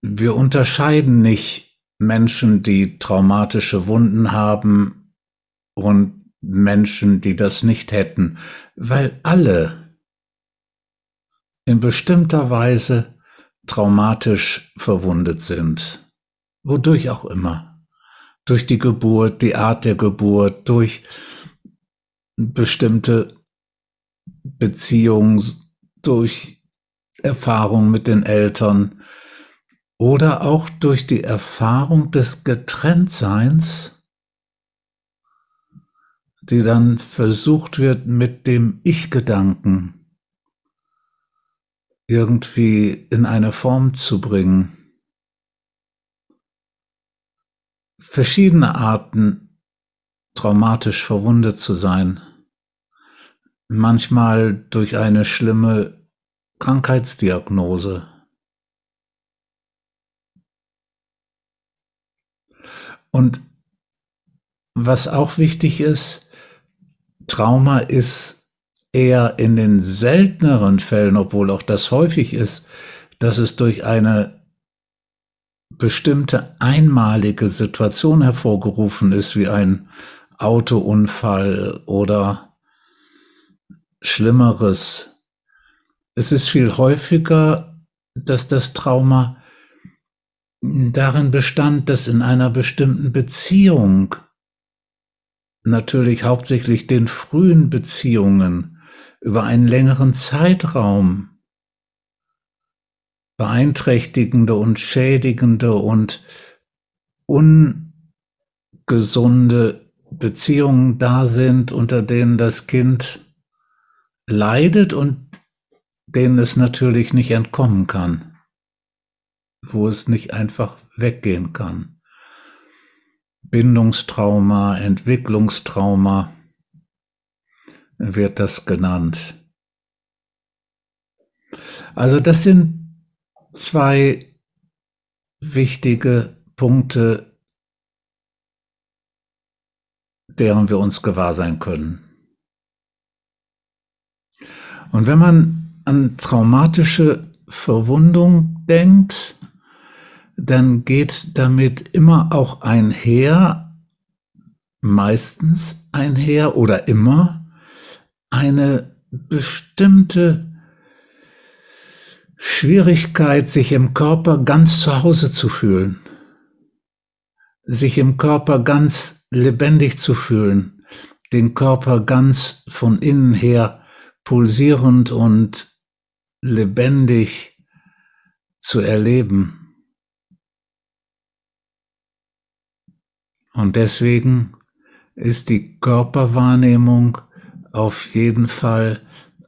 Wir unterscheiden nicht Menschen, die traumatische Wunden haben und Menschen, die das nicht hätten, weil alle in bestimmter Weise traumatisch verwundet sind, wodurch auch immer, durch die Geburt, die Art der Geburt, durch bestimmte Beziehungen, durch Erfahrung mit den Eltern oder auch durch die Erfahrung des Getrenntseins, die dann versucht wird mit dem Ich-Gedanken irgendwie in eine Form zu bringen. Verschiedene Arten, traumatisch verwundet zu sein. Manchmal durch eine schlimme Krankheitsdiagnose. Und was auch wichtig ist, Trauma ist eher in den selteneren Fällen, obwohl auch das häufig ist, dass es durch eine bestimmte einmalige Situation hervorgerufen ist, wie ein Autounfall oder Schlimmeres. Es ist viel häufiger, dass das Trauma darin bestand, dass in einer bestimmten Beziehung, natürlich hauptsächlich den frühen Beziehungen, über einen längeren Zeitraum beeinträchtigende und schädigende und ungesunde Beziehungen da sind, unter denen das Kind leidet und denen es natürlich nicht entkommen kann, wo es nicht einfach weggehen kann. Bindungstrauma, Entwicklungstrauma, wird das genannt. Also das sind zwei wichtige Punkte, deren wir uns gewahr sein können. Und wenn man an traumatische Verwundung denkt, dann geht damit immer auch einher, meistens einher oder immer, eine bestimmte Schwierigkeit, sich im Körper ganz zu Hause zu fühlen, sich im Körper ganz lebendig zu fühlen, den Körper ganz von innen her pulsierend und lebendig zu erleben. Und deswegen ist die Körperwahrnehmung auf jeden Fall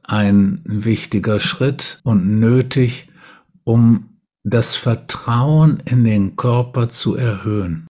ein wichtiger Schritt und nötig, um das Vertrauen in den Körper zu erhöhen.